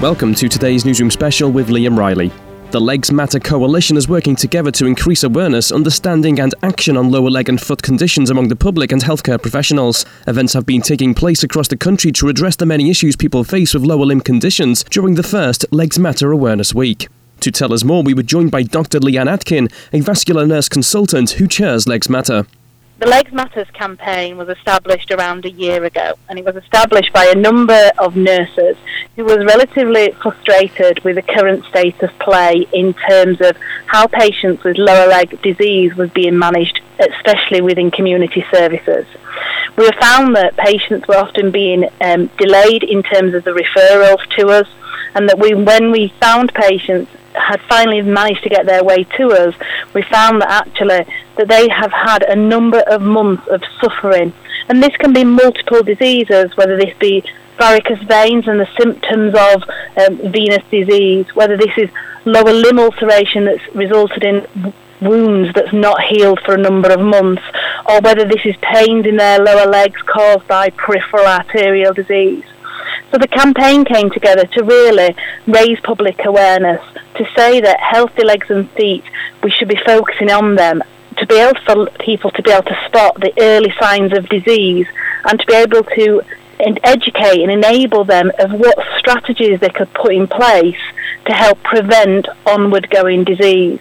Welcome to today's Newsroom special with Liam Riley. The Legs Matter Coalition is working together to increase awareness, understanding, and action on lower leg and foot conditions among the public and healthcare professionals. Events have been taking place across the country to address the many issues people face with lower limb conditions during the first Legs Matter Awareness Week. To tell us more, we were joined by Dr. Leanne Atkin, a vascular nurse consultant who chairs Legs Matter. The Legs Matters campaign was established around a year ago, and it was established by a number of nurses who was relatively frustrated with the current state of play in terms of how patients with lower leg disease was being managed, especially within community services. We have found that patients were often being um, delayed in terms of the referrals to us, and that we, when we found patients had finally managed to get their way to us, we found that actually that they have had a number of months of suffering. And this can be multiple diseases, whether this be varicose veins and the symptoms of um, venous disease, whether this is lower limb ulceration that's resulted in wounds that's not healed for a number of months, or whether this is pains in their lower legs caused by peripheral arterial disease. So the campaign came together to really raise public awareness, to say that healthy legs and feet, we should be focusing on them, to be able for people to be able to spot the early signs of disease and to be able to educate and enable them of what strategies they could put in place to help prevent onward going disease.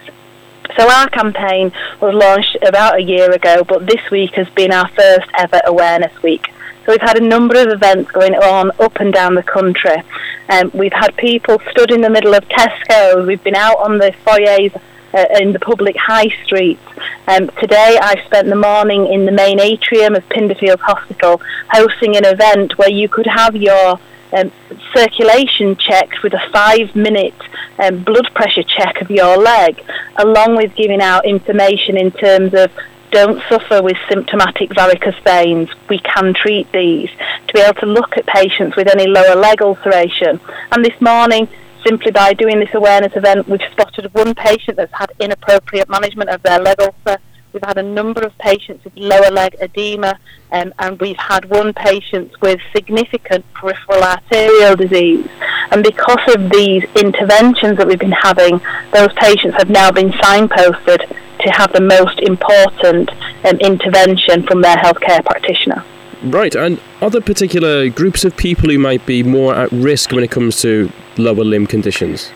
So our campaign was launched about a year ago, but this week has been our first ever awareness week. So we've had a number of events going on up and down the country. Um, we've had people stood in the middle of Tesco. We've been out on the foyers uh, in the public high streets. Um, today I spent the morning in the main atrium of Pinderfield Hospital hosting an event where you could have your um, circulation checked with a five minute um, blood pressure check of your leg, along with giving out information in terms of don't suffer with symptomatic varicose veins. We can treat these to be able to look at patients with any lower leg ulceration. And this morning, simply by doing this awareness event, we've spotted one patient that's had inappropriate management of their leg ulcer. We've had a number of patients with lower leg edema, um, and we've had one patient with significant peripheral arterial disease. And because of these interventions that we've been having, those patients have now been signposted to have the most important um, intervention from their healthcare practitioner. Right, and other particular groups of people who might be more at risk when it comes to lower limb conditions?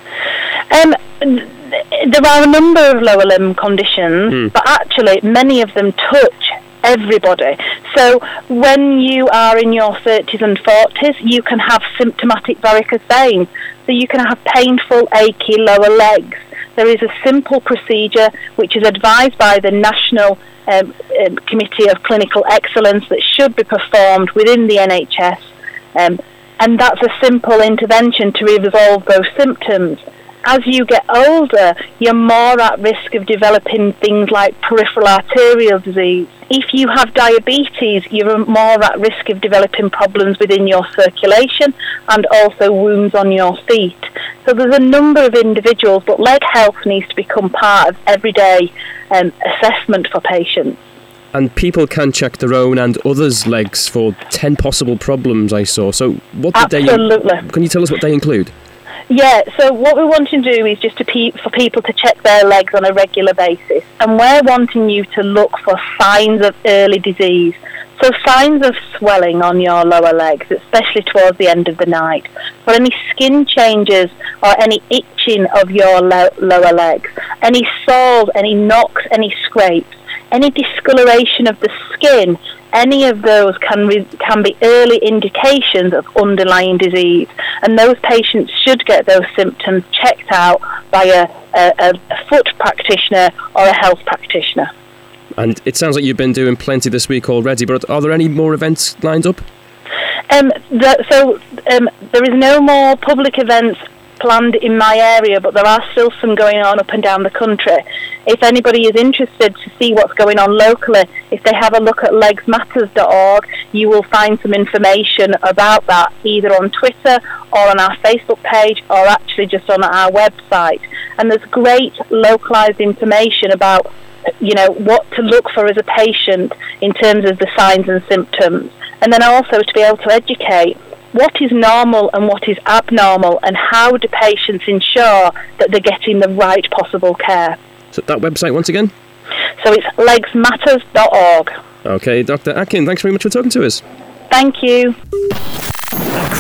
Um, there are a number of lower limb conditions, mm. but actually many of them touch everybody. So when you are in your 30s and 40s, you can have symptomatic varicose veins. So you can have painful, achy lower legs. There is a simple procedure which is advised by the National um, um, Committee of Clinical Excellence that should be performed within the NHS. Um, and that's a simple intervention to resolve those symptoms. As you get older, you're more at risk of developing things like peripheral arterial disease. If you have diabetes, you're more at risk of developing problems within your circulation and also wounds on your feet. So there's a number of individuals, but leg health needs to become part of everyday um, assessment for patients. And people can check their own and others' legs for 10 possible problems, I saw. So, what did Absolutely. they. Can you tell us what they include? Yeah, so what we're wanting to do is just to pe- for people to check their legs on a regular basis. And we're wanting you to look for signs of early disease. So, signs of swelling on your lower legs, especially towards the end of the night, or any skin changes or any itching of your lo- lower legs, any sores, any knocks, any scrapes any discoloration of the skin, any of those can re- can be early indications of underlying disease, and those patients should get those symptoms checked out by a, a, a foot practitioner or a health practitioner. And it sounds like you've been doing plenty this week already, but are there any more events lined up? Um, the, so um, there is no more public events planned in my area, but there are still some going on up and down the country. If anybody is interested to see what's going on locally, if they have a look at legsmatters.org, you will find some information about that either on Twitter or on our Facebook page or actually just on our website. and there's great localized information about you know what to look for as a patient in terms of the signs and symptoms. And then also to be able to educate what is normal and what is abnormal and how do patients ensure that they're getting the right possible care. So that website once again? So it's legsmatters.org okay dr atkin thanks very much for talking to us. Thank you